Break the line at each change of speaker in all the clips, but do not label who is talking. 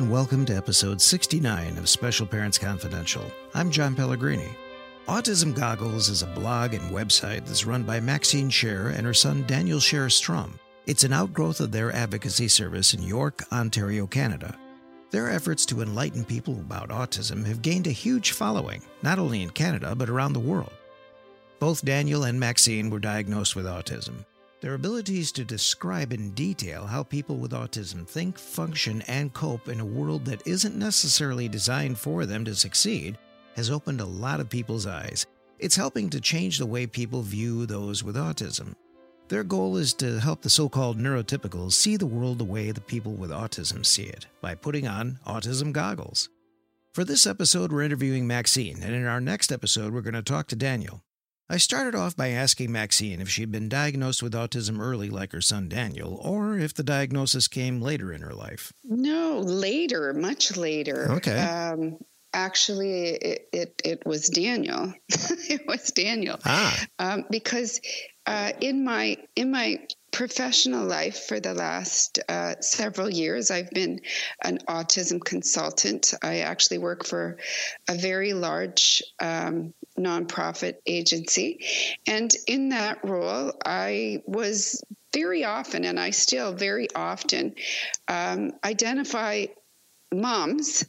and welcome to episode 69 of Special Parents Confidential. I'm John Pellegrini. Autism Goggles is a blog and website that's run by Maxine Share and her son Daniel Share Strom. It's an outgrowth of their advocacy service in York, Ontario, Canada. Their efforts to enlighten people about autism have gained a huge following, not only in Canada, but around the world. Both Daniel and Maxine were diagnosed with autism. Their abilities to describe in detail how people with autism think, function, and cope in a world that isn't necessarily designed for them to succeed has opened a lot of people's eyes. It's helping to change the way people view those with autism. Their goal is to help the so called neurotypicals see the world the way the people with autism see it by putting on autism goggles. For this episode, we're interviewing Maxine, and in our next episode, we're going to talk to Daniel. I started off by asking Maxine if she'd been diagnosed with autism early, like her son Daniel, or if the diagnosis came later in her life.
No, later, much later.
Okay.
Um, actually, it, it, it was Daniel. it was Daniel.
Ah.
Um, because uh, in my in my professional life for the last uh, several years. I've been an autism consultant. I actually work for a very large um, nonprofit agency. And in that role, I was very often, and I still very often, um, identify moms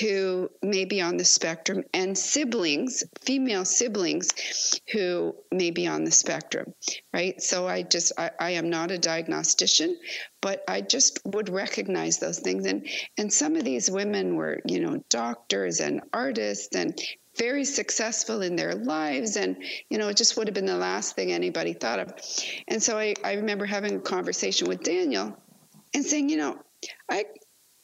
who may be on the spectrum and siblings, female siblings who may be on the spectrum, right? So I just, I, I, am not a diagnostician, but I just would recognize those things. And, and some of these women were, you know, doctors and artists and very successful in their lives and you know it just would have been the last thing anybody thought of and so i, I remember having a conversation with daniel and saying you know i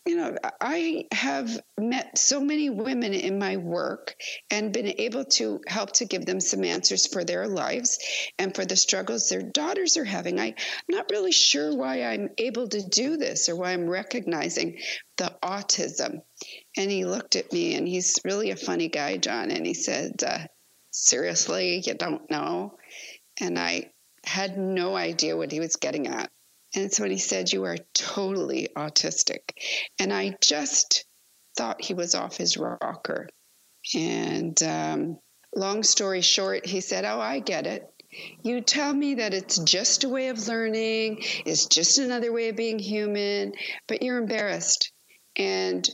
you know, I have met so many women in my work and been able to help to give them some answers for their lives and for the struggles their daughters are having. I, am not really sure why I'm able to do this or why I'm recognizing the autism. And he looked at me and he's really a funny guy, John. And he said, uh, Seriously, you don't know? And I had no idea what he was getting at. And so when he said, You are totally autistic. And I just thought he was off his rocker. And um, long story short, he said, Oh, I get it. You tell me that it's just a way of learning, it's just another way of being human, but you're embarrassed. And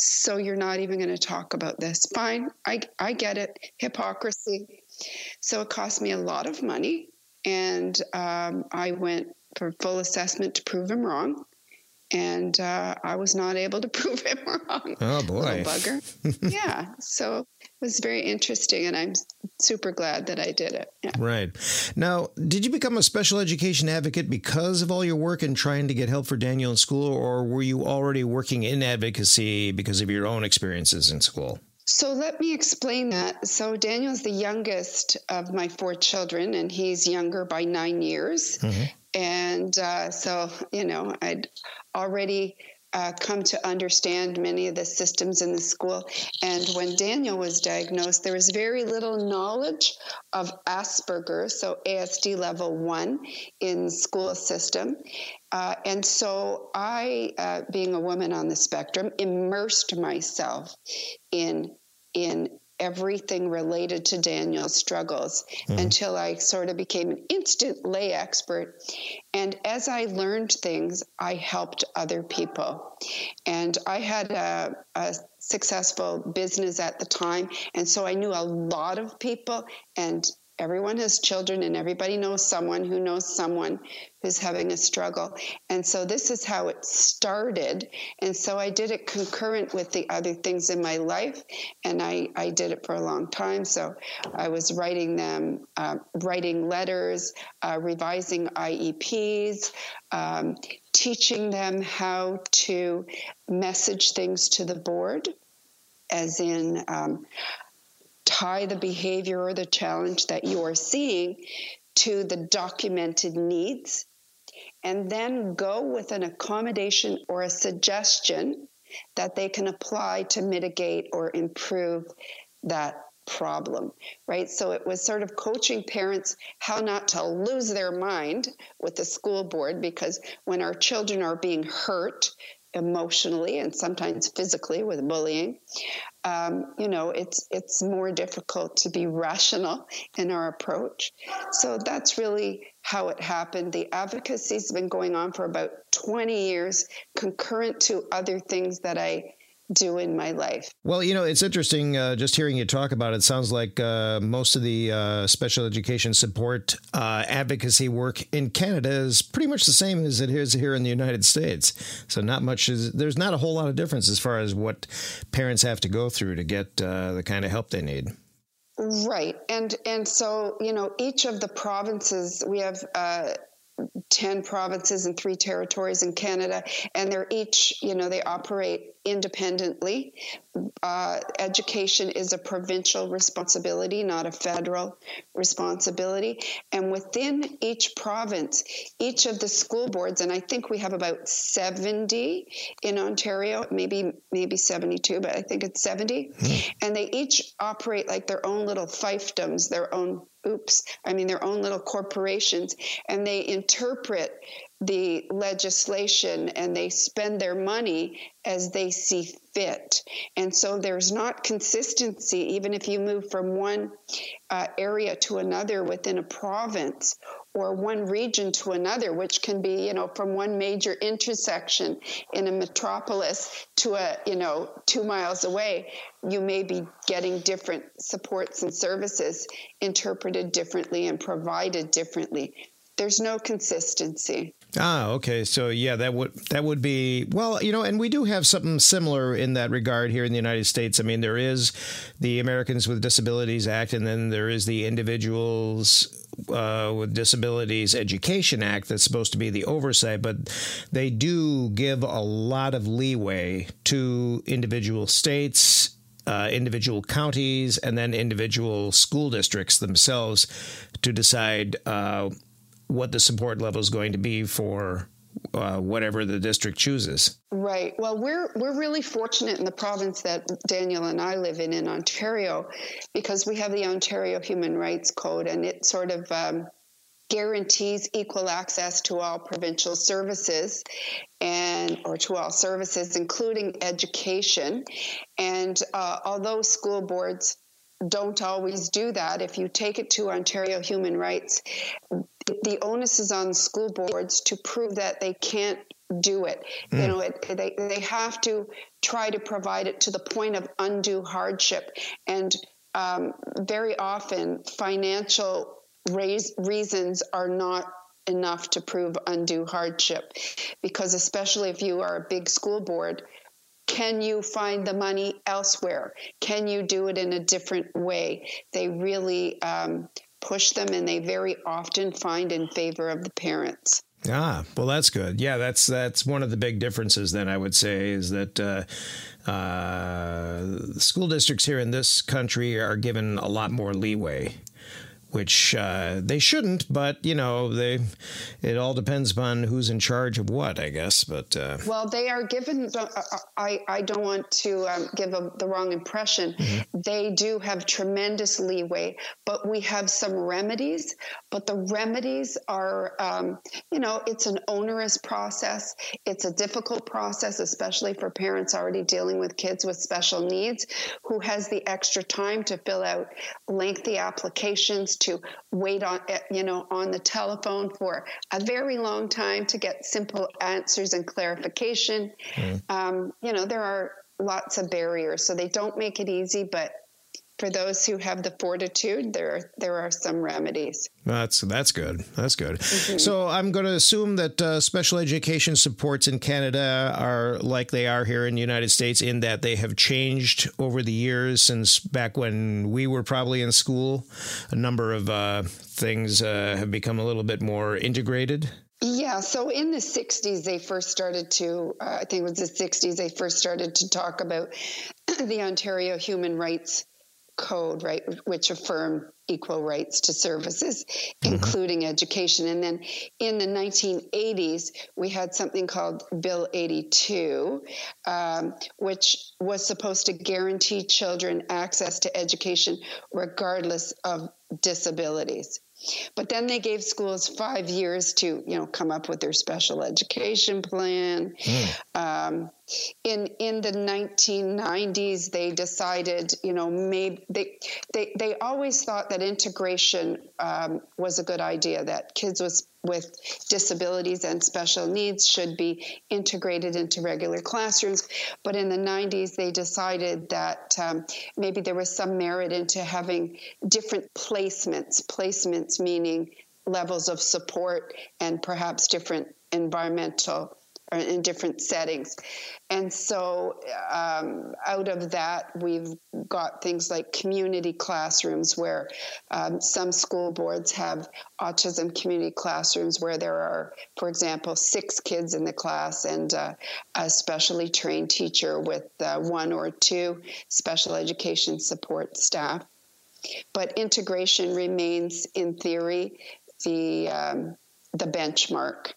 so you're not even going to talk about this. Fine, I, I get it. Hypocrisy. So it cost me a lot of money. And um, I went for full assessment to prove him wrong. And uh, I was not able to prove him wrong.
Oh, boy.
bugger. yeah. So it was very interesting. And I'm super glad that I did it. Yeah.
Right. Now, did you become a special education advocate because of all your work in trying to get help for Daniel in school, or were you already working in advocacy because of your own experiences in school?
So let me explain that. So Daniel's the youngest of my four children, and he's younger by nine years. Mm-hmm. And uh, so, you know, I'd already uh, come to understand many of the systems in the school. And when Daniel was diagnosed, there was very little knowledge of Asperger's, so ASD level one in school system. Uh, and so I, uh, being a woman on the spectrum, immersed myself in in everything related to Daniel's struggles mm-hmm. until I sort of became an instant lay expert. And as I learned things, I helped other people. And I had a, a successful business at the time. And so I knew a lot of people and everyone has children and everybody knows someone who knows someone who's having a struggle. And so this is how it started. And so I did it concurrent with the other things in my life. And I, I did it for a long time. So I was writing them, uh, writing letters, uh, revising IEPs, um, teaching them how to message things to the board, as in, um, tie the behavior or the challenge that you are seeing to the documented needs, and then go with an accommodation or a suggestion that they can apply to mitigate or improve that problem, right? So it was sort of coaching parents how not to lose their mind with the school board because when our children are being hurt, emotionally and sometimes physically with bullying. Um, you know, it's it's more difficult to be rational in our approach. So that's really how it happened. The advocacy has been going on for about 20 years, concurrent to other things that I do in my life.
Well, you know, it's interesting uh, just hearing you talk about it. Sounds like uh, most of the uh, special education support uh, advocacy work in Canada is pretty much the same as it is here in the United States. So, not much is there's not a whole lot of difference as far as what parents have to go through to get uh, the kind of help they need.
Right, and and so you know, each of the provinces we have uh, 10 provinces and three territories in Canada, and they're each, you know, they operate independently. Uh, education is a provincial responsibility, not a federal responsibility. And within each province, each of the school boards, and I think we have about 70 in Ontario, maybe maybe 72, but I think it's 70, mm. and they each operate like their own little fiefdoms, their own oops, I mean, their own little corporations, and they interpret the legislation and they spend their money as they see fit. And so there's not consistency, even if you move from one uh, area to another within a province or one region to another, which can be, you know, from one major intersection in a metropolis to a, you know, two miles away, you may be getting different supports and services interpreted differently and provided differently. There's no consistency.
Ah, okay. So yeah, that would that would be well, you know, and we do have something similar in that regard here in the United States. I mean, there is the Americans with Disabilities Act, and then there is the Individuals uh, with Disabilities Education Act that's supposed to be the oversight, but they do give a lot of leeway to individual states. Uh, individual counties and then individual school districts themselves to decide uh, what the support level is going to be for uh, whatever the district chooses.
Right. Well, we're we're really fortunate in the province that Daniel and I live in in Ontario, because we have the Ontario Human Rights Code, and it sort of um, guarantees equal access to all provincial services and or to all services including education and uh, although school boards don't always do that if you take it to ontario human rights the onus is on school boards to prove that they can't do it. Mm. You know, it, they they have to try to provide it to the point of undue hardship, and um, very often financial raise, reasons are not enough to prove undue hardship, because especially if you are a big school board. Can you find the money elsewhere? Can you do it in a different way? They really um, push them and they very often find in favor of the parents.
Ah, well, that's good. Yeah, that's that's one of the big differences. Then I would say is that uh, uh, school districts here in this country are given a lot more leeway which uh, they shouldn't, but you know, they it all depends upon who's in charge of what, I guess. But uh,
well, they are given. Uh, uh, I I don't want to um, give a, the wrong impression. Mm-hmm. They do have tremendous leeway, but we have some remedies. But the remedies are, um, you know, it's an onerous process. It's a difficult process, especially for parents already dealing with kids with special needs, who has the extra time to fill out lengthy applications to wait on eh, you know on the telephone for a very long time to get simple answers and clarification. Mm. Um, you know there are lots of barriers, so they don't make it easy, but for those who have the fortitude, there there are some remedies.
That's that's good. That's good. Mm-hmm. So I'm going to assume that uh, special education supports in Canada are like they are here in the United States, in that they have changed over the years since back when we were probably in school. A number of uh, things uh, have become a little bit more integrated.
Yeah, so in the 60s, they first started to, uh, I think it was the 60s, they first started to talk about the Ontario Human Rights code, right, which affirmed equal rights to services, mm-hmm. including education. And then in the 1980s, we had something called Bill 82, um, which was supposed to guarantee children access to education regardless of disabilities. But then they gave schools five years to, you know, come up with their special education plan. Mm. Um, in in the 1990s, they decided, you know, maybe they they they always thought that integration um, was a good idea. That kids with with disabilities and special needs should be integrated into regular classrooms. But in the 90s, they decided that um, maybe there was some merit into having different placements, placements meaning levels of support and perhaps different environmental in different settings. And so, um, out of that, we've got things like community classrooms where um, some school boards have autism community classrooms where there are, for example, six kids in the class and uh, a specially trained teacher with uh, one or two special education support staff. But integration remains, in theory, the um, the benchmark.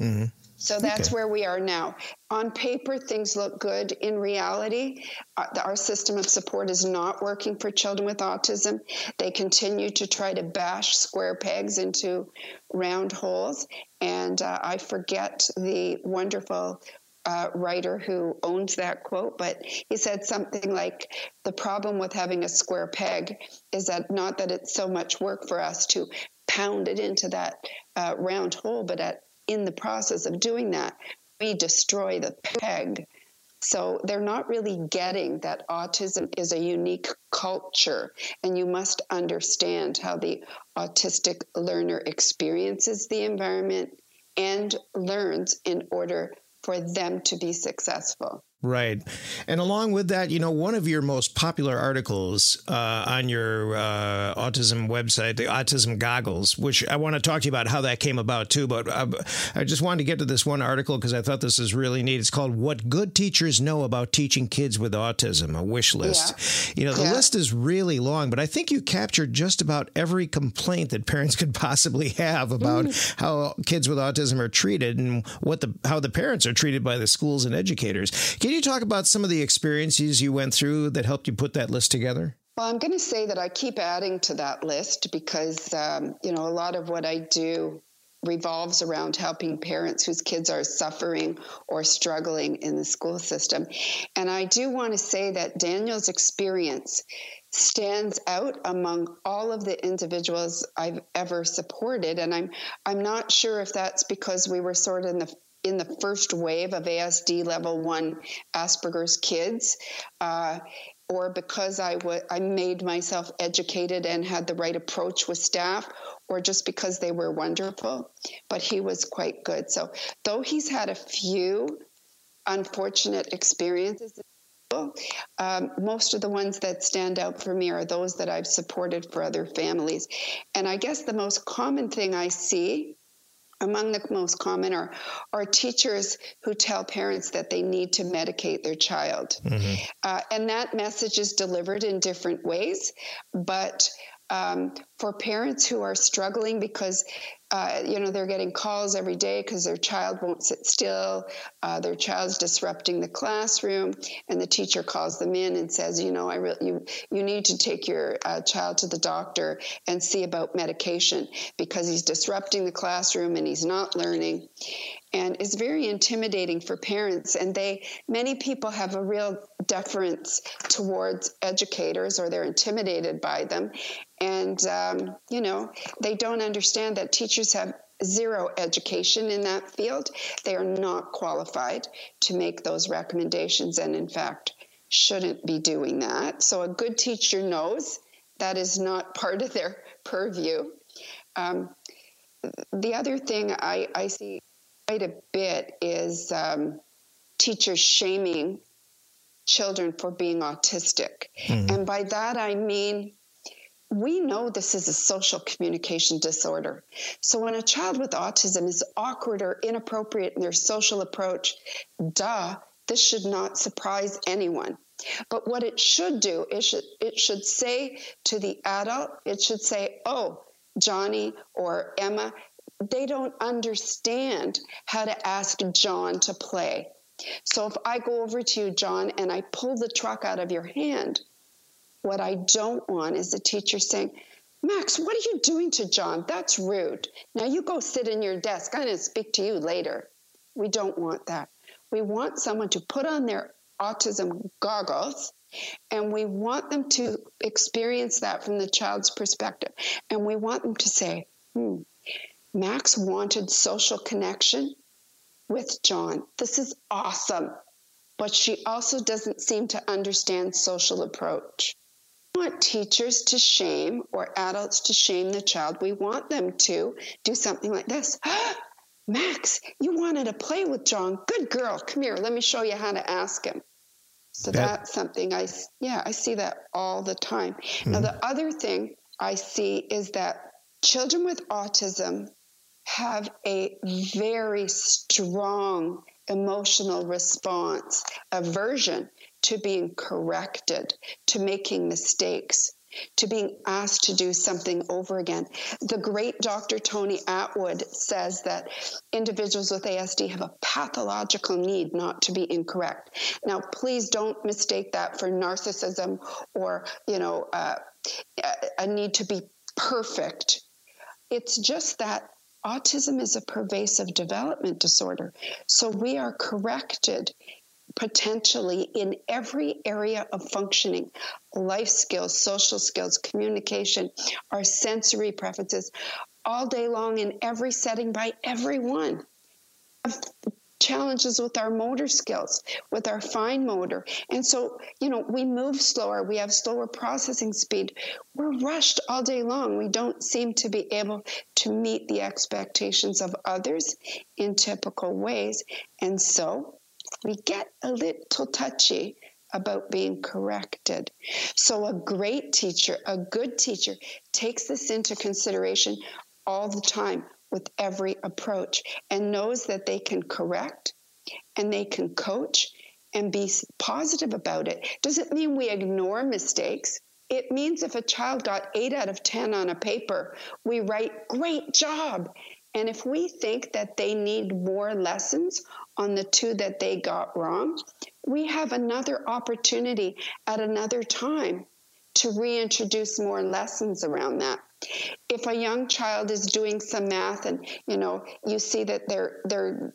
Mm-hmm. So that's okay. where we are now. On paper, things look good. In reality, uh, our system of support is not working for children with autism. They continue to try to bash square pegs into round holes. And uh, I forget the wonderful uh, writer who owns that quote, but he said something like, The problem with having a square peg is that not that it's so much work for us to pound it into that uh, round hole, but at in the process of doing that, we destroy the peg. So they're not really getting that autism is a unique culture, and you must understand how the autistic learner experiences the environment and learns in order for them to be successful.
Right. And along with that, you know, one of your most popular articles uh, on your uh, autism website, the Autism Goggles, which I want to talk to you about how that came about too. But I, uh, I just wanted to get to this one article because I thought this is really neat. It's called What Good Teachers Know About Teaching Kids with Autism, a wish list. Yeah. You know, the yeah. list is really long, but I think you captured just about every complaint that parents could possibly have about mm. how kids with autism are treated and what the how the parents are treated by the schools and educators. Can you talk about some of the experiences you went through that helped you put that list together?
Well, I'm going to say that I keep adding to that list because, um, you know, a lot of what I do revolves around helping parents whose kids are suffering or struggling in the school system. And I do want to say that Daniel's experience stands out among all of the individuals I've ever supported and I'm I'm not sure if that's because we were sort of in the in the first wave of ASD level one Asperger's kids. Uh, or because I, w- I made myself educated and had the right approach with staff, or just because they were wonderful. But he was quite good. So, though he's had a few unfortunate experiences, um, most of the ones that stand out for me are those that I've supported for other families. And I guess the most common thing I see among the most common are, are teachers who tell parents that they need to medicate their child. Mm-hmm. Uh, and that message is delivered in different ways. But um, for parents who are struggling because uh, you know they're getting calls every day because their child won't sit still uh, their child's disrupting the classroom and the teacher calls them in and says you know i really you you need to take your uh, child to the doctor and see about medication because he's disrupting the classroom and he's not learning and is very intimidating for parents and they many people have a real deference towards educators or they're intimidated by them and, um, you know, they don't understand that teachers have zero education in that field. They are not qualified to make those recommendations and, in fact, shouldn't be doing that. So a good teacher knows that is not part of their purview. Um, the other thing I, I, see quite a bit is um, teachers shaming children for being autistic. Mm-hmm. And by that I mean we know this is a social communication disorder. So when a child with autism is awkward or inappropriate in their social approach, duh, this should not surprise anyone. But what it should do is should, it should say to the adult, it should say, oh, Johnny or Emma, they don't understand how to ask John to play. So if I go over to you, John, and I pull the truck out of your hand, what I don't want is the teacher saying, Max, what are you doing to John? That's rude. Now you go sit in your desk. I'm going to speak to you later. We don't want that. We want someone to put on their autism goggles and we want them to experience that from the child's perspective. And we want them to say, hmm, Max wanted social connection with John. This is awesome. But she also doesn't seem to understand social approach. We want teachers to shame or adults to shame the child. We want them to do something like this. Max, you wanted to play with John. Good girl. Come here. Let me show you how to ask him. So that, that's something I, yeah, I see that all the time. Mm-hmm. Now, the other thing I see is that children with autism have a very strong emotional response, aversion to being corrected, to making mistakes to being asked to do something over again. The great Dr. Tony Attwood says that individuals with ASD have a pathological need not to be incorrect. Now, please don't mistake that for narcissism or, you know, uh, a need to be perfect. It's just that autism is a pervasive development disorder. So we are corrected potentially in every area of functioning life skills, social skills, communication, our sensory preferences, all day long in every setting by everyone. Challenges with our motor skills, with our fine motor. And so, you know, we move slower, we have slower processing speed. We're rushed all day long. We don't seem to be able to meet the expectations of others in typical ways. And so, we get a little touchy about being corrected. So, a great teacher, a good teacher, takes this into consideration all the time with every approach and knows that they can correct and they can coach and be positive about it. Doesn't mean we ignore mistakes. It means if a child got eight out of 10 on a paper, we write, great job. And if we think that they need more lessons on the two that they got wrong, we have another opportunity at another time to reintroduce more lessons around that. If a young child is doing some math and you know you see that they're they're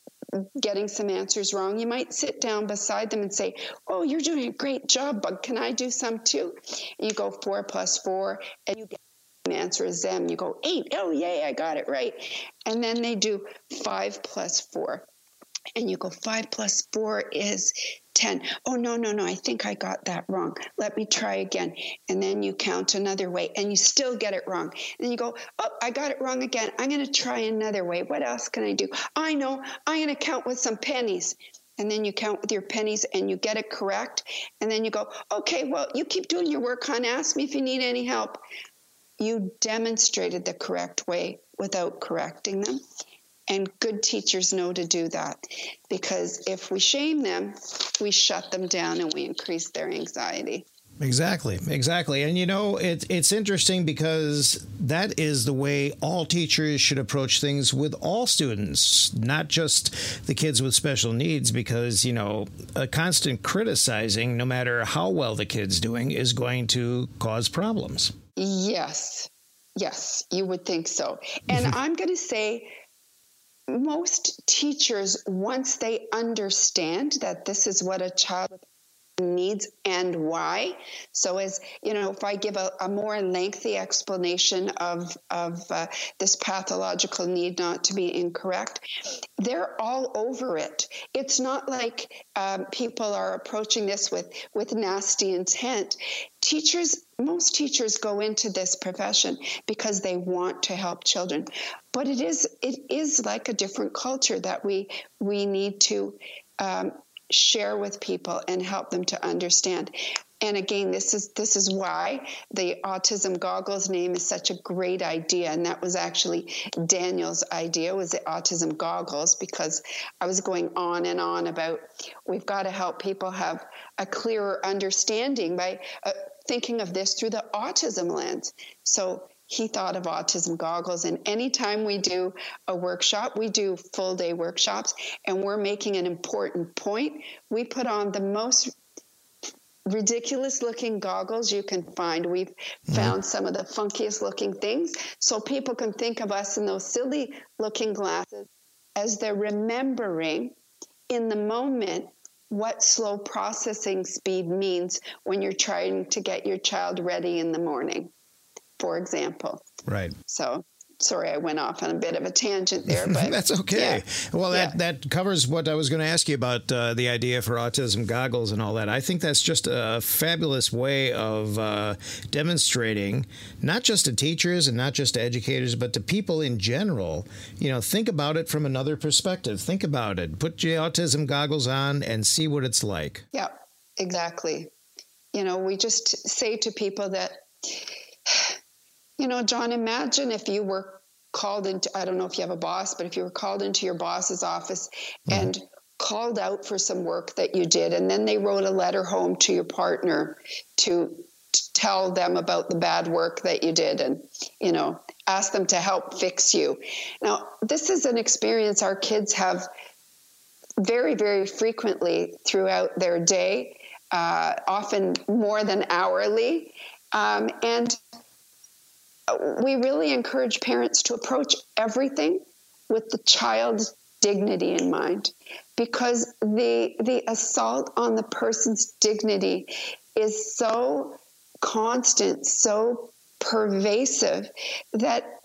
getting some answers wrong, you might sit down beside them and say, "Oh, you're doing a great job, but can I do some too?" And you go four plus four, and you get an answer is them. You go eight. Oh, yay, I got it right. And then they do five plus four and you go five plus four is 10. Oh, no, no, no, I think I got that wrong. Let me try again. And then you count another way and you still get it wrong. And you go, oh, I got it wrong again. I'm going to try another way. What else can I do? I know, I'm going to count with some pennies. And then you count with your pennies and you get it correct. And then you go, okay, well, you keep doing your work, hon. Ask me if you need any help. You demonstrated the correct way without correcting them. And good teachers know to do that because if we shame them, we shut them down and we increase their anxiety.
Exactly, exactly. And you know, it, it's interesting because that is the way all teachers should approach things with all students, not just the kids with special needs, because, you know, a constant criticizing, no matter how well the kid's doing, is going to cause problems.
Yes, yes, you would think so. And I'm going to say, most teachers, once they understand that this is what a child needs and why. So, as you know, if I give a, a more lengthy explanation of of uh, this pathological need not to be incorrect, they're all over it. It's not like um, people are approaching this with with nasty intent. Teachers, most teachers go into this profession because they want to help children, but it is it is like a different culture that we we need to. Um, share with people and help them to understand. And again this is this is why the autism goggles name is such a great idea. And that was actually daniel's idea was the autism goggles because i was going on and on about we've got to help people have a clearer understanding by uh, thinking of this through the autism lens. So he thought of autism goggles. And anytime we do a workshop, we do full day workshops, and we're making an important point, we put on the most ridiculous looking goggles you can find. We've mm-hmm. found some of the funkiest looking things so people can think of us in those silly looking glasses as they're remembering in the moment what slow processing speed means when you're trying to get your child ready in the morning, for example.
Right.
So sorry I went off on a bit of a tangent there, but
that's okay. Yeah. Well, that yeah. that covers what I was going to ask you about uh, the idea for autism goggles and all that. I think that's just a fabulous way of uh, demonstrating, not just to teachers and not just to educators, but to people in general. You know, think about it from another perspective. Think about it. Put your autism goggles on and see what it's like.
Yeah, exactly. You know, we just say to people that you know, John, imagine if you were called into, I don't know if you have a boss, but if you were called into your boss's office mm-hmm. and called out for some work that you did, and then they wrote a letter home to your partner to, to tell them about the bad work that you did and, you know, ask them to help fix you. Now, this is an experience our kids have very, very frequently throughout their day, uh, often more than hourly. Um, and we really encourage parents to approach everything with the child's dignity in mind because the the assault on the person's dignity is so constant so pervasive that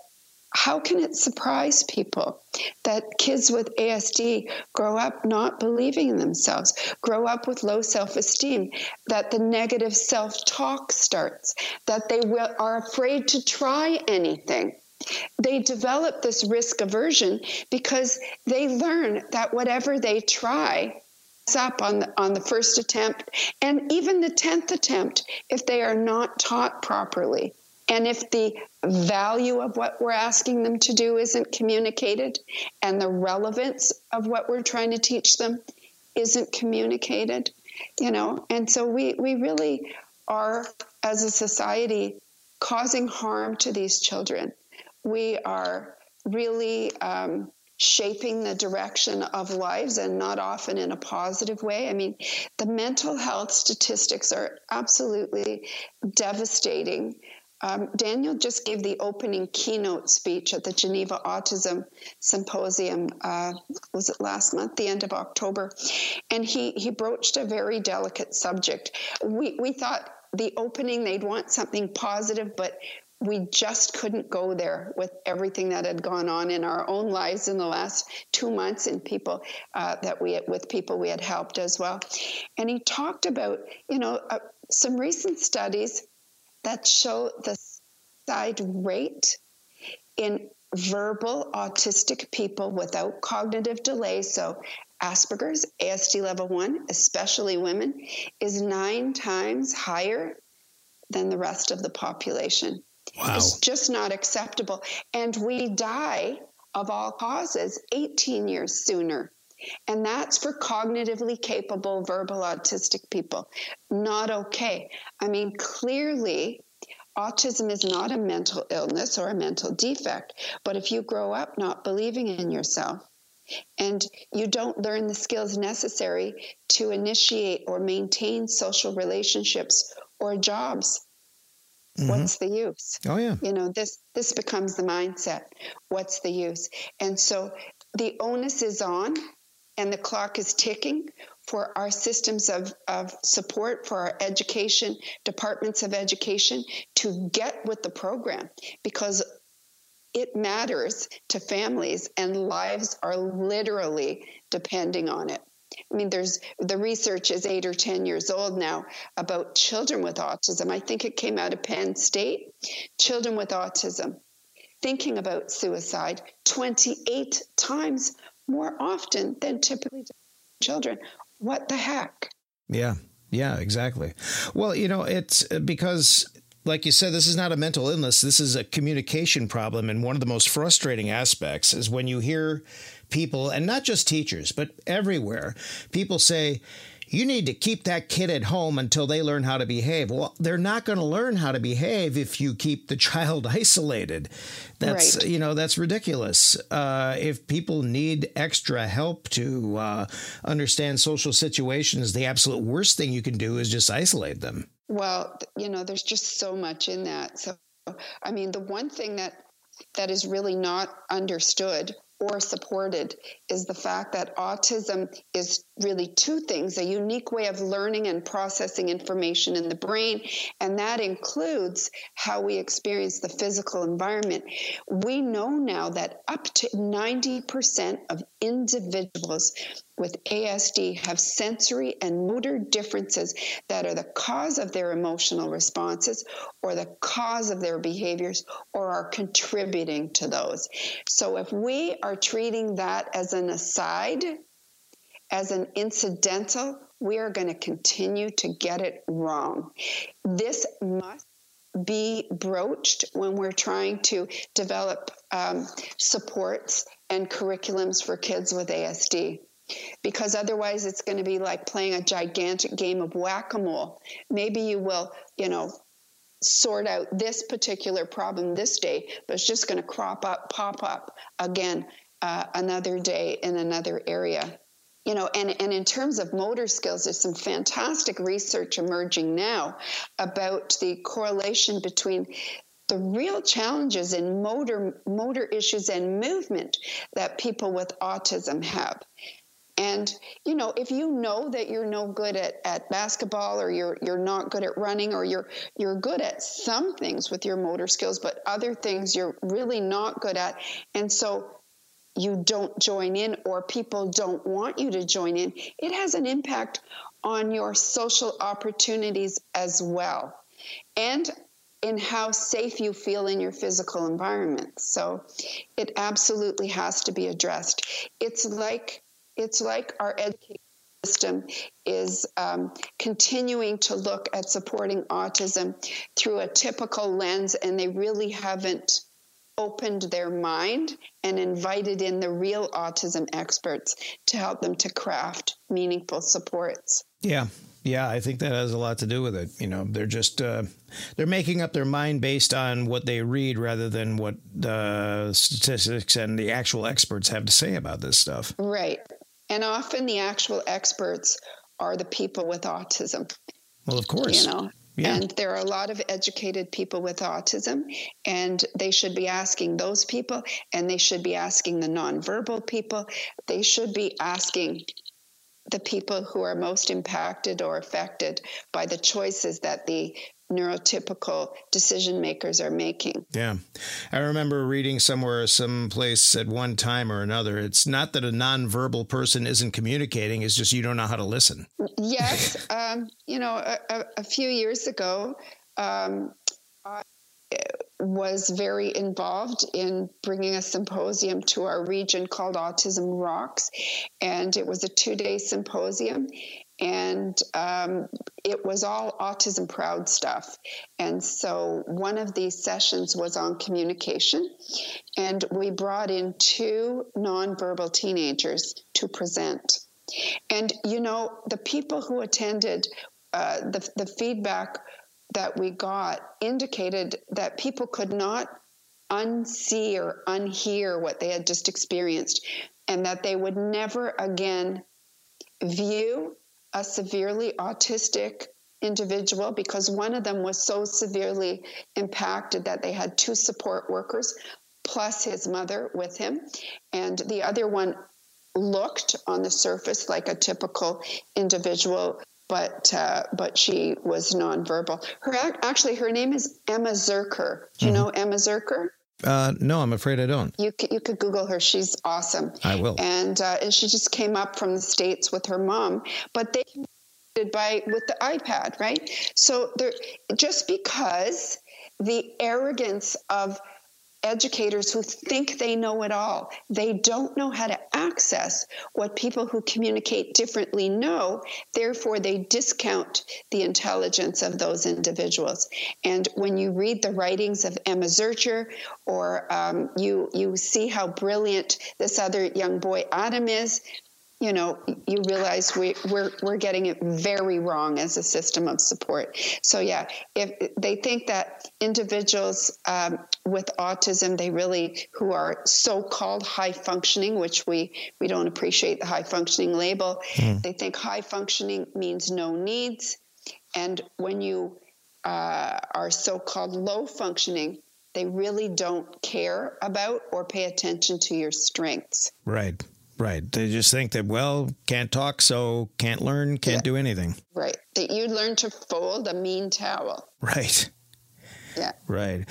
how can it surprise people that kids with ASD grow up not believing in themselves, grow up with low self esteem, that the negative self talk starts, that they will, are afraid to try anything? They develop this risk aversion because they learn that whatever they try, up on the, on the first attempt and even the 10th attempt if they are not taught properly and if the value of what we're asking them to do isn't communicated and the relevance of what we're trying to teach them isn't communicated, you know, and so we, we really are, as a society, causing harm to these children. We are really um, shaping the direction of lives and not often in a positive way. I mean, the mental health statistics are absolutely devastating. Um, Daniel just gave the opening keynote speech at the Geneva Autism Symposium. Uh, was it last month, the end of October? And he he broached a very delicate subject. We we thought the opening they'd want something positive, but we just couldn't go there with everything that had gone on in our own lives in the last two months and people uh, that we with people we had helped as well and he talked about you know uh, some recent studies that show the side rate in verbal autistic people without cognitive delay, so Asperger's, ASD level one, especially women, is nine times higher than the rest of the population.
Wow.
It's just not acceptable. And we die of all causes 18 years sooner. And that's for cognitively capable verbal autistic people. Not okay. I mean, clearly, autism is not a mental illness or a mental defect. But if you grow up not believing in yourself, and you don't learn the skills necessary to initiate or maintain social relationships or jobs mm-hmm. what's the use
oh yeah
you know this this becomes the mindset what's the use and so the onus is on and the clock is ticking for our systems of, of support for our education, departments of education to get with the program because it matters to families and lives are literally depending on it. I mean, there's the research is eight or 10 years old now about children with autism. I think it came out of Penn State. Children with autism thinking about suicide 28 times more often than typically children. What the heck?
Yeah. Yeah, exactly. Well, you know, it's uh, because like you said, this is not a mental illness. This is a communication problem. And one of the most frustrating aspects is when you hear people, and not just teachers, but everywhere, people say, you need to keep that kid at home until they learn how to behave. Well, they're not going to learn how to behave if you keep the child isolated. That's right. you know that's ridiculous. Uh, if people need extra help to uh, understand social situations, the absolute worst thing you can do is just isolate them.
Well, you know, there's just so much in that. So, I mean, the one thing that that is really not understood or supported is the fact that autism is really two things a unique way of learning and processing information in the brain, and that includes how we experience the physical environment. We know now that up to 90% of individuals with ASD have sensory and motor differences that are the cause of their emotional responses or the cause of their behaviors or are contributing to those. So if we are treating that as an aside, as an incidental, we are going to continue to get it wrong. This must be broached when we're trying to develop um, supports and curriculums for kids with ASD because otherwise it's going to be like playing a gigantic game of whack-a-mole maybe you will you know sort out this particular problem this day but it's just going to crop up pop up again uh, another day in another area. You know and, and in terms of motor skills there's some fantastic research emerging now about the correlation between the real challenges in motor motor issues and movement that people with autism have. And you know, if you know that you're no good at, at basketball or you're you're not good at running or you're you're good at some things with your motor skills, but other things you're really not good at, and so you don't join in or people don't want you to join in, it has an impact on your social opportunities as well. And in how safe you feel in your physical environment. So it absolutely has to be addressed. It's like it's like our education system is um, continuing to look at supporting autism through a typical lens, and they really haven't opened their mind and invited in the real autism experts to help them to craft meaningful supports.
Yeah. Yeah, I think that has a lot to do with it. You know, they're just uh, they're making up their mind based on what they read rather than what the statistics and the actual experts have to say about this stuff.
Right. And often the actual experts are the people with autism.
Well, of course.
You know, yeah. And there are a lot of educated people with autism, and they should be asking those people, and they should be asking the nonverbal people. They should be asking the people who are most impacted or affected by the choices that the neurotypical decision makers are making.
Yeah. I remember reading somewhere, someplace at one time or another, it's not that a nonverbal person isn't communicating, it's just you don't know how to listen.
Yes. um, you know, a, a, few years ago, um, I was very involved in bringing a symposium to our region called Autism Rocks. And it was a two day symposium and um, it was all autism proud stuff. And so one of these sessions was on communication, and we brought in two nonverbal teenagers to present. And you know, the people who attended, uh, the, the feedback that we got indicated that people could not unsee or unhear what they had just experienced, and that they would never again view a severely autistic individual because one of them was so severely impacted that they had two support workers plus his mother with him. And the other one looked on the surface like a typical individual. But uh, but she was nonverbal. Her actually her name is Emma Zurcher. Do you mm-hmm. know Emma Zurcher?
Uh, no, I'm afraid I don't.
You could, you could Google her. She's awesome.
I will.
And uh, and she just came up from the states with her mom, but they did by with the iPad, right? So there, just because the arrogance of educators who think they know it all. They don't know how to access what people who communicate differently know. Therefore, they discount the intelligence of those individuals. And when you read the writings of Emma Zurcher, or um, you you see how brilliant this other young boy Adam is, you know, you realize we, we're we're getting it very wrong as a system of support. So yeah, if they think that individuals um, with autism, they really who are so-called high functioning, which we we don't appreciate the high functioning label. Mm. They think high functioning means no needs, and when you uh, are so-called low functioning, they really don't care about or pay attention to your strengths.
Right. Right. They just think that, well, can't talk, so can't learn, can't yeah. do anything.
Right. That you learn to fold a mean towel.
Right.
Yeah.
Right.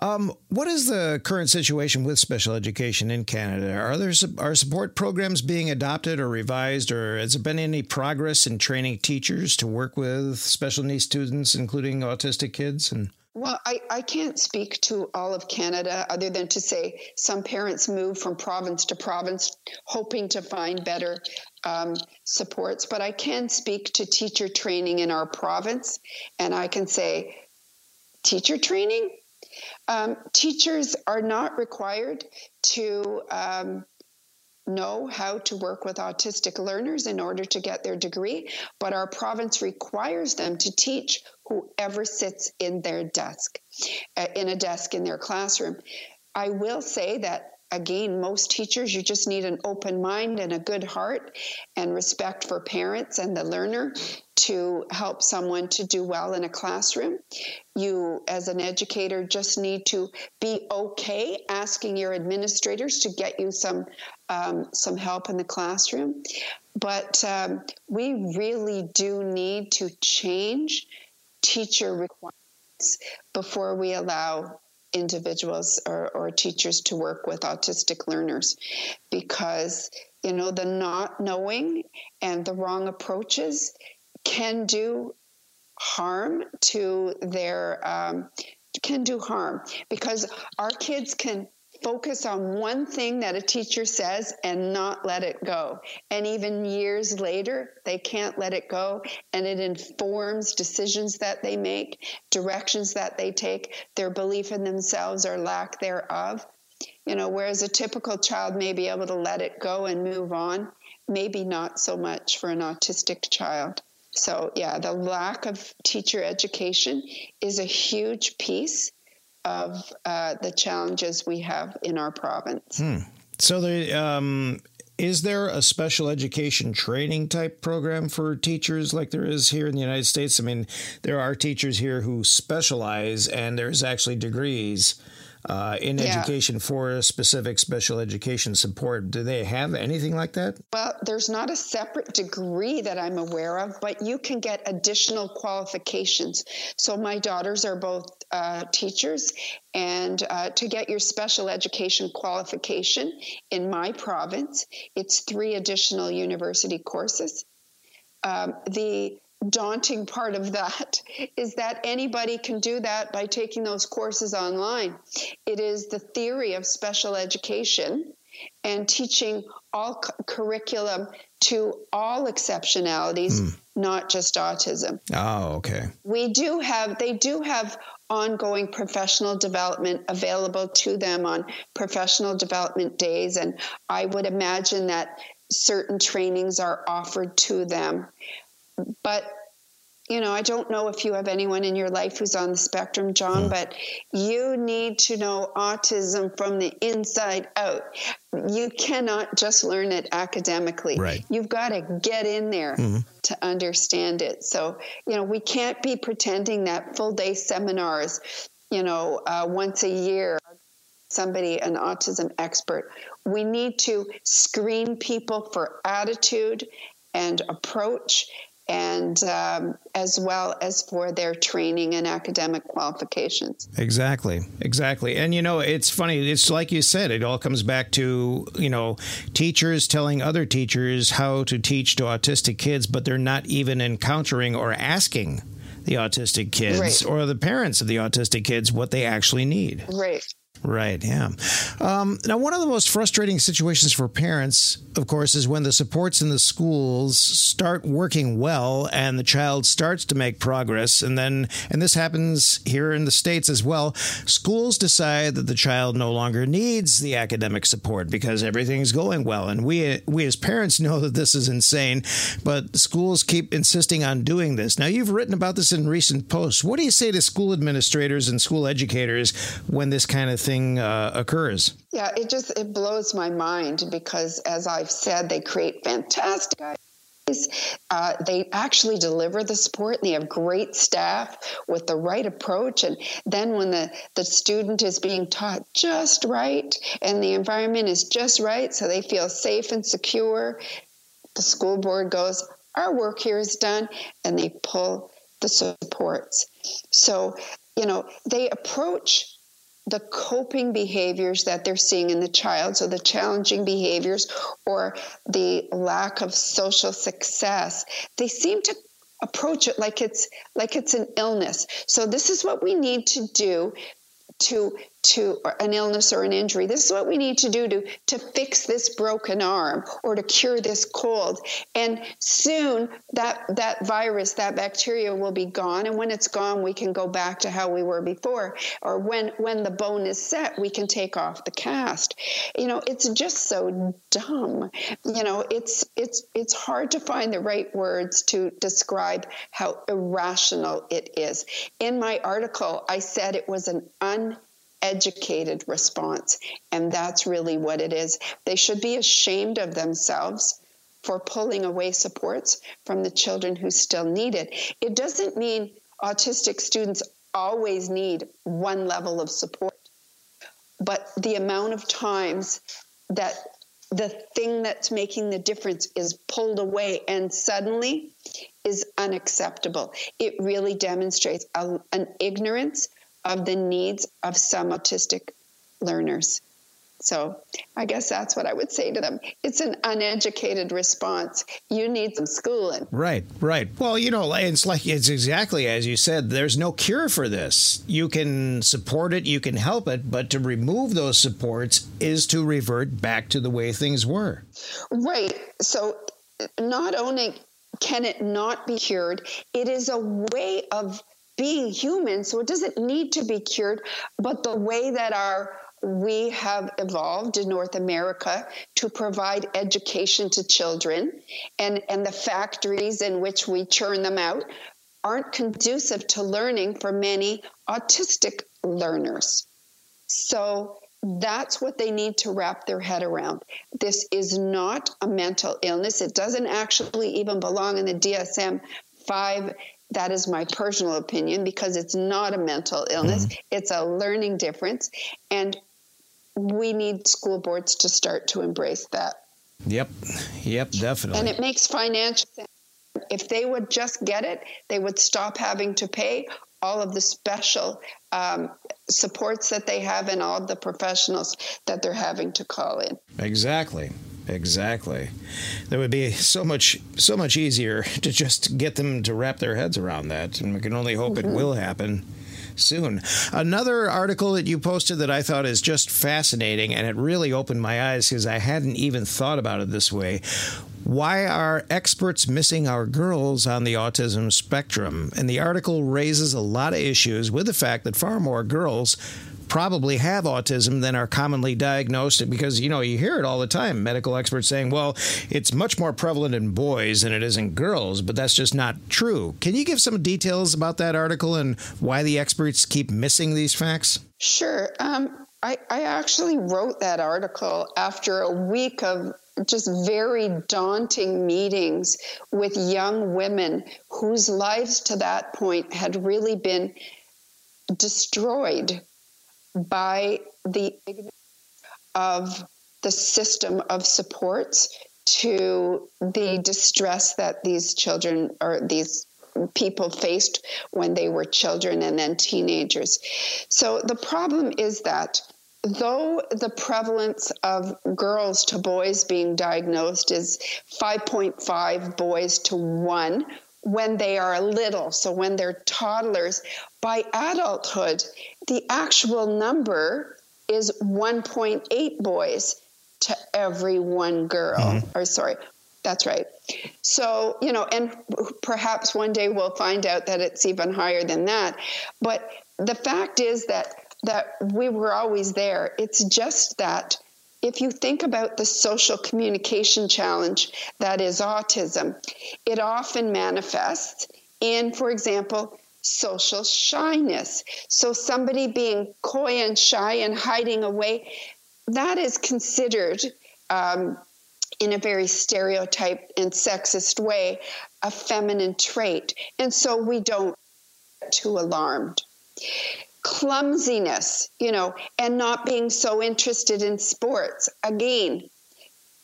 Um, what is the current situation with special education in Canada? Are there are support programs being adopted or revised, or has there been any progress in training teachers to work with special needs students, including autistic kids? And
well, I, I can't speak to all of Canada other than to say some parents move from province to province hoping to find better um, supports. But I can speak to teacher training in our province, and I can say, teacher training? Um, teachers are not required to um, know how to work with autistic learners in order to get their degree, but our province requires them to teach whoever sits in their desk, uh, in a desk in their classroom. I will say that again, most teachers, you just need an open mind and a good heart and respect for parents and the learner to help someone to do well in a classroom. You, as an educator, just need to be okay asking your administrators to get you some um, some help in the classroom. But um, we really do need to change teacher requirements before we allow individuals or, or teachers to work with autistic learners. Because you know the not knowing and the wrong approaches can do harm to their um, can do harm. Because our kids can focus on one thing that a teacher says and not let it go. And even years later, they can't let it go. And it informs decisions that they make, directions that they take, their belief in themselves or lack thereof. You know, whereas a typical child may be able to let it go and move on, maybe not so much for an autistic child. So, yeah, the lack of teacher education is a huge piece of uh, the challenges we have in our province.
Hmm. So, the, um, is there a special education training type program for teachers like there is here in the United States? I mean, there are teachers here who specialize, and there's actually degrees uh, in yeah. education for specific special education support. Do they have anything like that?
Well, there's not a separate degree that I'm aware of, but you can get additional qualifications. So my daughters are both uh, teachers, and uh, to get your special education qualification in my province, it's three additional university courses. Um, the daunting part of that is that anybody can do that by taking those courses online. It is the theory of special education and teaching all cu- curriculum to all exceptionalities, mm. not just autism.
Oh, okay.
We do have, they do have ongoing professional development available to them on professional development days. And I would imagine that certain trainings are offered to them but you know, I don't know if you have anyone in your life who's on the spectrum, John, mm. but you need to know autism from the inside out. You cannot just learn it academically.
Right.
You've got to get in there mm. to understand it. So, you know, we can't be pretending that full day seminars, you know, uh, once a year, somebody, an autism expert. We need to screen people for attitude and approach and um, as well as for their training and academic qualifications.
Exactly, exactly. And you know, it's funny. It's like you said. It all comes back to you know teachers telling other teachers how to teach to autistic kids, but they're not even encountering or asking the autistic kids right. or the parents of the autistic kids what they actually need.
Right.
Right. Yeah. Um, now, one of the most frustrating situations for parents, of course, is when the supports in the schools start working well and the child starts to make progress, and then, and this happens here in the states as well. Schools decide that the child no longer needs the academic support because everything's going well, and we we as parents know that this is insane, but schools keep insisting on doing this. Now, you've written about this in recent posts. What do you say to school administrators and school educators when this kind of thing thing uh, occurs.
Yeah, it just it blows my mind because, as I've said, they create fantastic uh, they actually deliver the support and they have great staff with the right approach. And then when the, the student is being taught just right and the environment is just right so they feel safe and secure the school board goes our work here is done and they pull the supports. So you know they approach the coping behaviors that they're seeing in the child, so the challenging behaviors or the lack of social success, they seem to approach it like it's like it's an illness. So this is what we need to do to to an illness or an injury. This is what we need to do to, to fix this broken arm or to cure this cold. And soon that that virus, that bacteria will be gone. And when it's gone, we can go back to how we were before. Or when when the bone is set, we can take off the cast. You know, it's just so dumb. You know, it's it's it's hard to find the right words to describe how irrational it is. In my article, I said it was an un educated response. And that's really what it is. They should be ashamed of themselves for pulling away supports from the children who still need it. It doesn't mean autistic students always need one level of support, but the amount of times that the thing that's making the difference is pulled away and suddenly is unacceptable. It really demonstrates a, an ignorance of the needs of some autistic learners. So I guess that's what I would say to them. It's an uneducated response. You need some schooling.
Right, right. Well, you know, it's like it's exactly as you said. There's no cure for this. You can support it, you can help it, but to remove those supports is to revert back to the way things were.
Right. So not only can it not be cured, it is a way of being human, so it doesn't need to be cured. But the way that our we have evolved in North America to provide education to children, and, and the factories in which we churn them out aren't conducive to learning for many autistic learners. So that's what they need to wrap their head around. This is not a mental illness. It doesn't actually even belong in the DSM 5 that is my personal opinion because it's not a mental illness, mm-hmm. it's a learning difference. And we need school boards to start to embrace that.
Yep, yep, definitely.
And it makes financial sense. If they would just get it, they would stop having to pay all of the special um, supports that they have and all the professionals that they're having to call in.
Exactly. Exactly. That would be so much so much easier to just get them to wrap their heads around that, and we can only hope mm-hmm. it will happen soon. Another article that you posted that I thought is just fascinating, and it really opened my eyes because I hadn't even thought about it this way. Why are experts missing our girls on the autism spectrum? And the article raises a lot of issues with the fact that far more girls probably have autism than are commonly diagnosed because, you know, you hear it all the time. Medical experts saying, well, it's much more prevalent in boys than it is in girls, but that's just not true. Can you give some details about that article and why the experts keep missing these facts?
Sure. Um, I, I actually wrote that article after a week of just very daunting meetings with young women whose lives to that point had really been destroyed by the of the system of supports to the distress that these children or these people faced when they were children and then teenagers. So the problem is that though the prevalence of girls to boys being diagnosed is 5.5 boys to 1 when they are little, so when they're toddlers, by adulthood, the actual number is 1.8 boys to every one girl. Mm-hmm. Or sorry, that's right. So, you know, and perhaps one day we'll find out that it's even higher than that. But the fact is that that we were always there. It's just that if you think about the social communication challenge that is autism, it often manifests in, for example, social shyness. So somebody being coy and shy and hiding away, that is considered um, in a very stereotyped and sexist way a feminine trait. And so we don't get too alarmed. Clumsiness, you know, and not being so interested in sports. Again,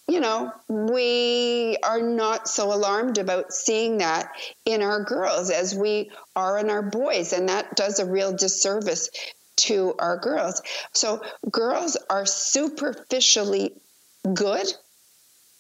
you know, we are not so alarmed about seeing that in our girls as we are in our boys. And that does a real disservice to our girls. So, girls are superficially good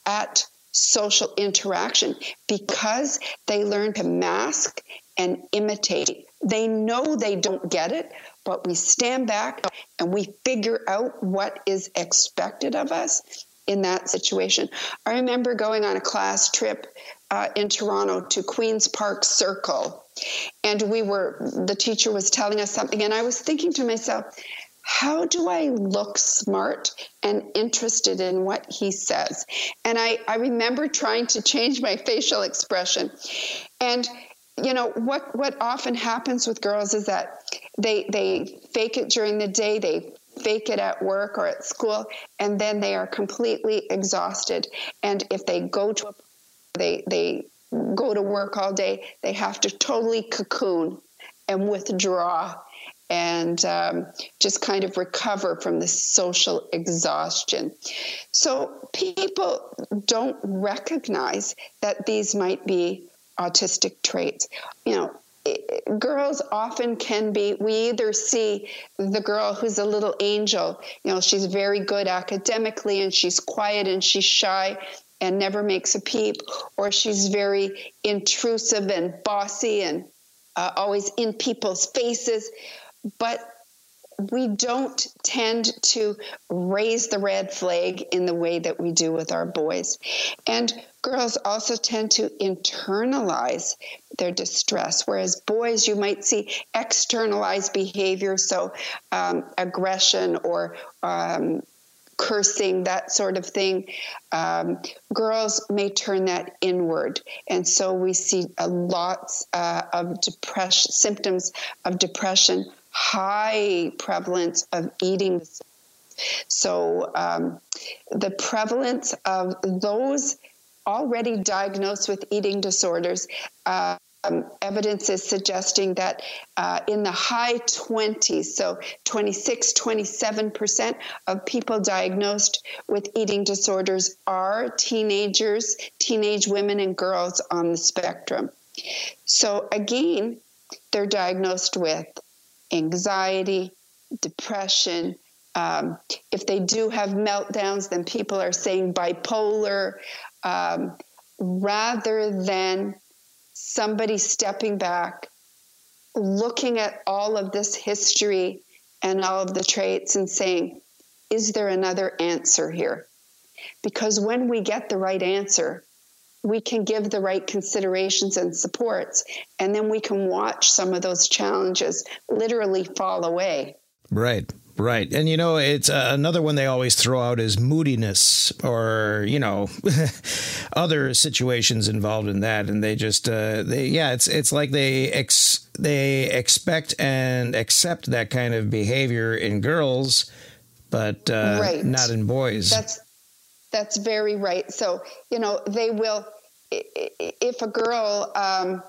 at social interaction because they learn to mask and imitate. They know they don't get it, but we stand back and we figure out what is expected of us in that situation. I remember going on a class trip uh, in Toronto to Queen's Park Circle, and we were, the teacher was telling us something, and I was thinking to myself, how do I look smart and interested in what he says? And I, I remember trying to change my facial expression. And you know what what often happens with girls is that they they fake it during the day they fake it at work or at school and then they are completely exhausted and if they go to a they they go to work all day they have to totally cocoon and withdraw and um, just kind of recover from the social exhaustion. So people don't recognize that these might be autistic traits. You know, girls often can be we either see the girl who's a little angel you know she's very good academically and she's quiet and she's shy and never makes a peep or she's very intrusive and bossy and uh, always in people's faces. But we don't tend to raise the red flag in the way that we do with our boys. And girls also tend to internalize their distress, whereas boys, you might see externalized behavior, so um, aggression or um, cursing, that sort of thing. Um, girls may turn that inward. And so we see a lots uh, of depression, symptoms of depression high prevalence of eating. So um, the prevalence of those already diagnosed with eating disorders. Uh, um, evidence is suggesting that uh, in the high 20s, so 26, 27% of people diagnosed with eating disorders are teenagers, teenage women, and girls on the spectrum. So, again, they're diagnosed with anxiety, depression. Um, if they do have meltdowns, then people are saying bipolar, um, rather than somebody stepping back, looking at all of this history and all of the traits and saying, is there another answer here? Because when we get the right answer, we can give the right considerations and supports, and then we can watch some of those challenges literally fall away.
Right. Right. And you know, it's uh, another one they always throw out is moodiness or, you know, other situations involved in that and they just uh, they yeah, it's it's like they ex they expect and accept that kind of behavior in girls but uh, right. not in boys.
That's that's very right. So, you know, they will if a girl um,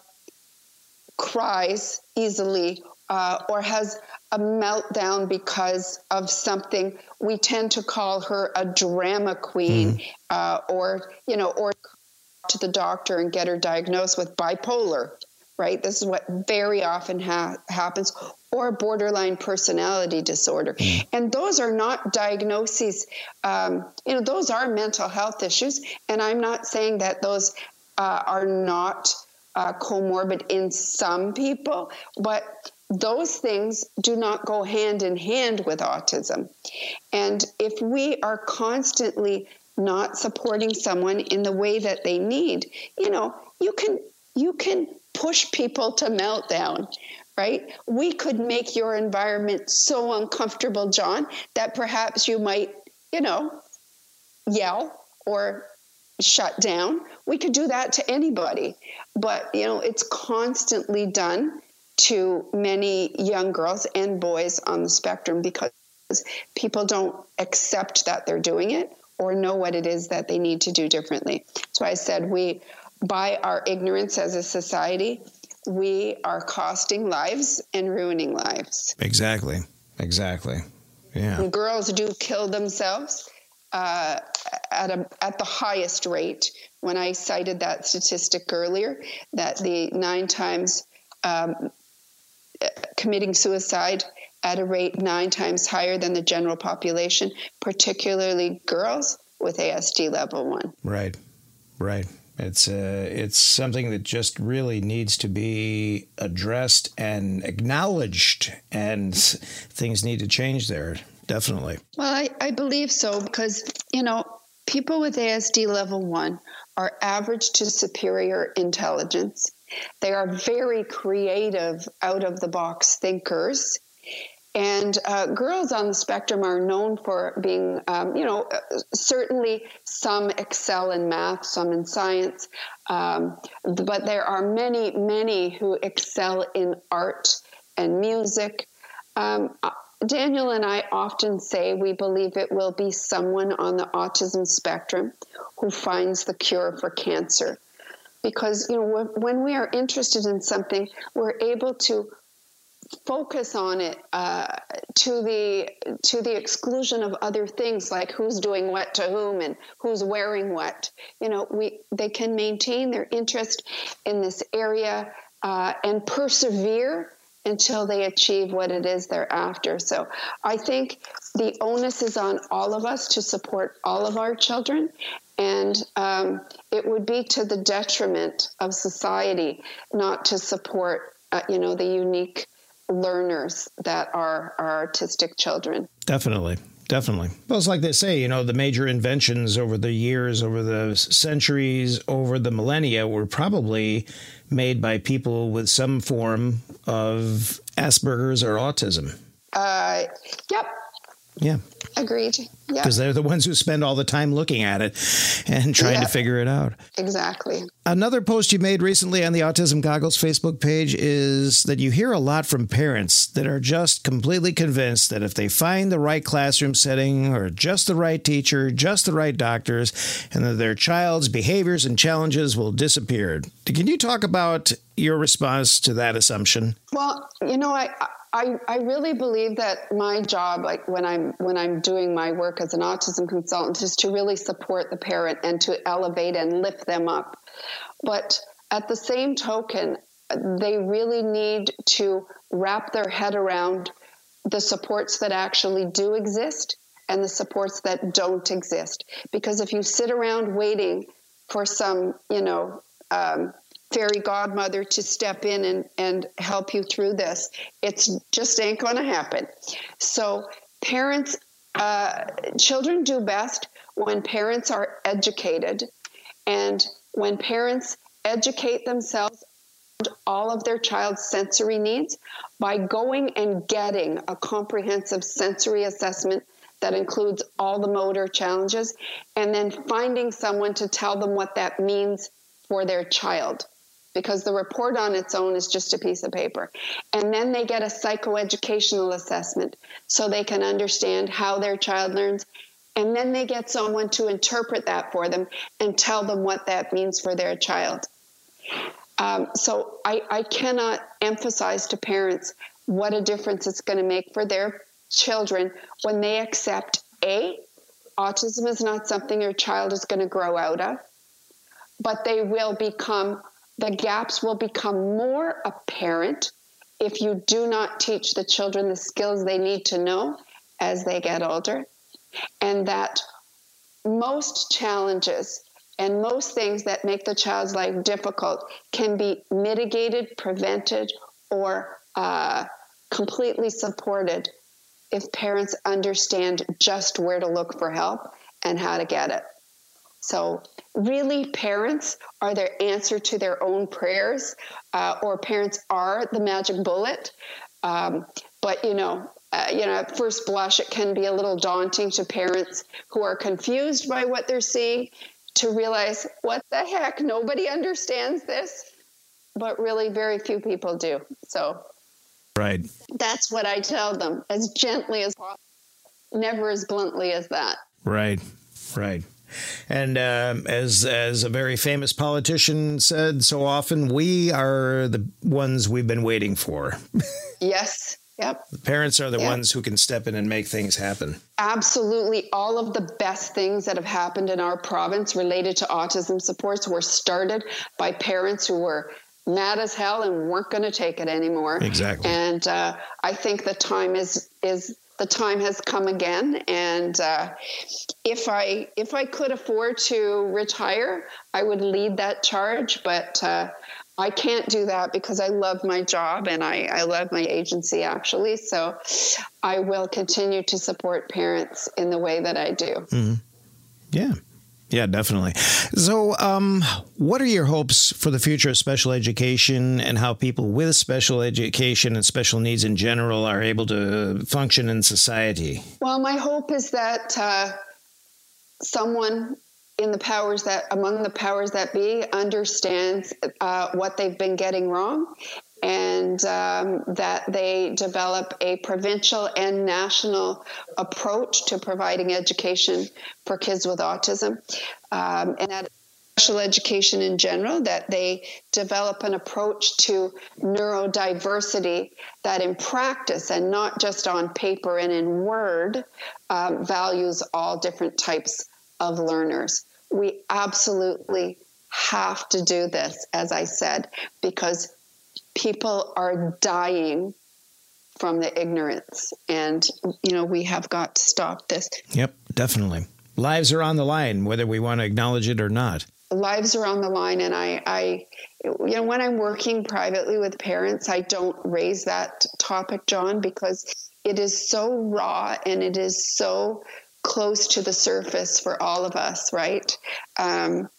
cries easily uh, or has a meltdown because of something, we tend to call her a drama queen, mm. uh, or you know, or to the doctor and get her diagnosed with bipolar. Right, this is what very often ha- happens, or borderline personality disorder, mm. and those are not diagnoses. Um, you know, those are mental health issues, and I'm not saying that those uh, are not uh, comorbid in some people, but those things do not go hand in hand with autism. And if we are constantly not supporting someone in the way that they need, you know, you can you can push people to meltdown, right? We could make your environment so uncomfortable, John, that perhaps you might, you know, yell or shut down. We could do that to anybody. But, you know, it's constantly done to many young girls and boys on the spectrum because people don't accept that they're doing it or know what it is that they need to do differently. So I said we by our ignorance as a society, we are costing lives and ruining lives.
Exactly. Exactly. Yeah.
And girls do kill themselves uh, at a at the highest rate. When I cited that statistic earlier, that the nine times um, committing suicide at a rate nine times higher than the general population, particularly girls with ASD level one.
Right. Right. It's uh, it's something that just really needs to be addressed and acknowledged, and things need to change there. Definitely.
Well, I, I believe so because you know people with ASD level one are average to superior intelligence. They are very creative, out of the box thinkers. And uh, girls on the spectrum are known for being, um, you know, certainly some excel in math, some in science, um, but there are many, many who excel in art and music. Um, uh, Daniel and I often say we believe it will be someone on the autism spectrum who finds the cure for cancer. Because, you know, when we are interested in something, we're able to focus on it uh, to the to the exclusion of other things like who's doing what to whom and who's wearing what. You know, we they can maintain their interest in this area uh, and persevere until they achieve what it is they're after. So I think the onus is on all of us to support all of our children. And um, it would be to the detriment of society not to support, uh, you know, the unique learners that are our artistic children.
Definitely. Definitely. Well, it's like they say, you know, the major inventions over the years, over the centuries, over the millennia were probably made by people with some form of Asperger's or autism.
Uh, yep.
Yeah.
Agreed.
Yeah. Because they're the ones who spend all the time looking at it and trying yeah. to figure it out.
Exactly.
Another post you made recently on the Autism Goggles Facebook page is that you hear a lot from parents that are just completely convinced that if they find the right classroom setting or just the right teacher, just the right doctors, and that their child's behaviors and challenges will disappear. Can you talk about your response to that assumption?
Well, you know, I I, I really believe that my job, like when I'm when I'm doing my work as an autism consultant, is to really support the parent and to elevate and lift them up. But at the same token, they really need to wrap their head around the supports that actually do exist and the supports that don't exist. Because if you sit around waiting for some, you know, um, fairy godmother to step in and, and help you through this. It's just ain't going to happen. So, parents, uh, children do best when parents are educated. And when parents educate themselves all of their child's sensory needs by going and getting a comprehensive sensory assessment that includes all the motor challenges and then finding someone to tell them what that means for their child because the report on its own is just a piece of paper. And then they get a psychoeducational assessment so they can understand how their child learns. And then they get someone to interpret that for them and tell them what that means for their child. Um, so I, I cannot emphasize to parents what a difference it's going to make for their children when they accept A, autism is not something your child is going to grow out of, but they will become the gaps will become more apparent if you do not teach the children the skills they need to know as they get older. And that most challenges and most things that make the child's life difficult can be mitigated, prevented, or uh, completely supported if parents understand just where to look for help and how to get it. So, really, parents are their answer to their own prayers, uh, or parents are the magic bullet. Um, but you know, uh, you know, at first blush, it can be a little daunting to parents who are confused by what they're seeing to realize what the heck, nobody understands this, but really, very few people do. So,
right,
that's what I tell them as gently as possible, never as bluntly as that.
Right, right. And um, as as a very famous politician said so often, we are the ones we've been waiting for.
yes. Yep.
The parents are the yep. ones who can step in and make things happen.
Absolutely. All of the best things that have happened in our province related to autism supports were started by parents who were mad as hell and weren't going to take it anymore.
Exactly.
And uh, I think the time is is the time has come again and uh, if i if i could afford to retire i would lead that charge but uh, i can't do that because i love my job and I, I love my agency actually so i will continue to support parents in the way that i do
mm-hmm. yeah yeah, definitely. So, um, what are your hopes for the future of special education and how people with special education and special needs in general are able to function in society?
Well, my hope is that uh, someone in the powers that among the powers that be understands uh, what they've been getting wrong and um, that they develop a provincial and national approach to providing education for kids with autism, um, and that special education in general, that they develop an approach to neurodiversity that in practice and not just on paper and in word um, values all different types of learners. We absolutely have to do this, as I said, because people are dying from the ignorance. And you know we have got to stop this.
Yep definitely. Lives are on the line whether we want to acknowledge it or not.
Lives are on the line and i i you know when i'm working privately with parents i don't raise that topic john because it is so raw and it is so close to the surface for all of us right? Um,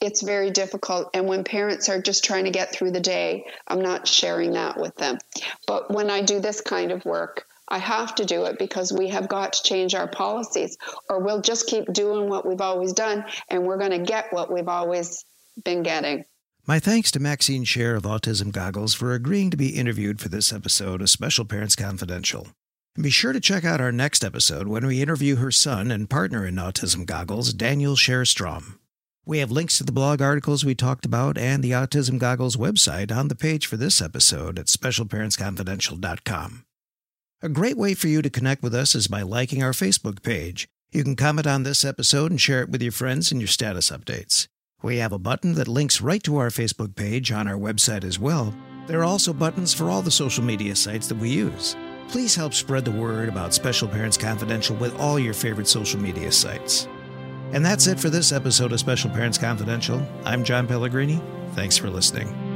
it's very difficult. And when parents are just trying to get through the day, I'm not sharing that with them. But when I do this kind of work, I have to do it because we have got to change our policies, or we'll just keep doing what we've always done and we're going to get what we've always been getting.
My thanks to Maxine Share of Autism Goggles for agreeing to be interviewed for this episode of Special Parents Confidential. And be sure to check out our next episode when we interview her son and partner in Autism Goggles, Daniel Share Strom. We have links to the blog articles we talked about and the Autism Goggles website on the page for this episode at specialparentsconfidential.com. A great way for you to connect with us is by liking our Facebook page. You can comment on this episode and share it with your friends in your status updates. We have a button that links right to our Facebook page on our website as well. There are also buttons for all the social media sites that we use. Please help spread the word about Special Parents Confidential with all your favorite social media sites. And that's it for this episode of Special Parents Confidential. I'm John Pellegrini. Thanks for listening.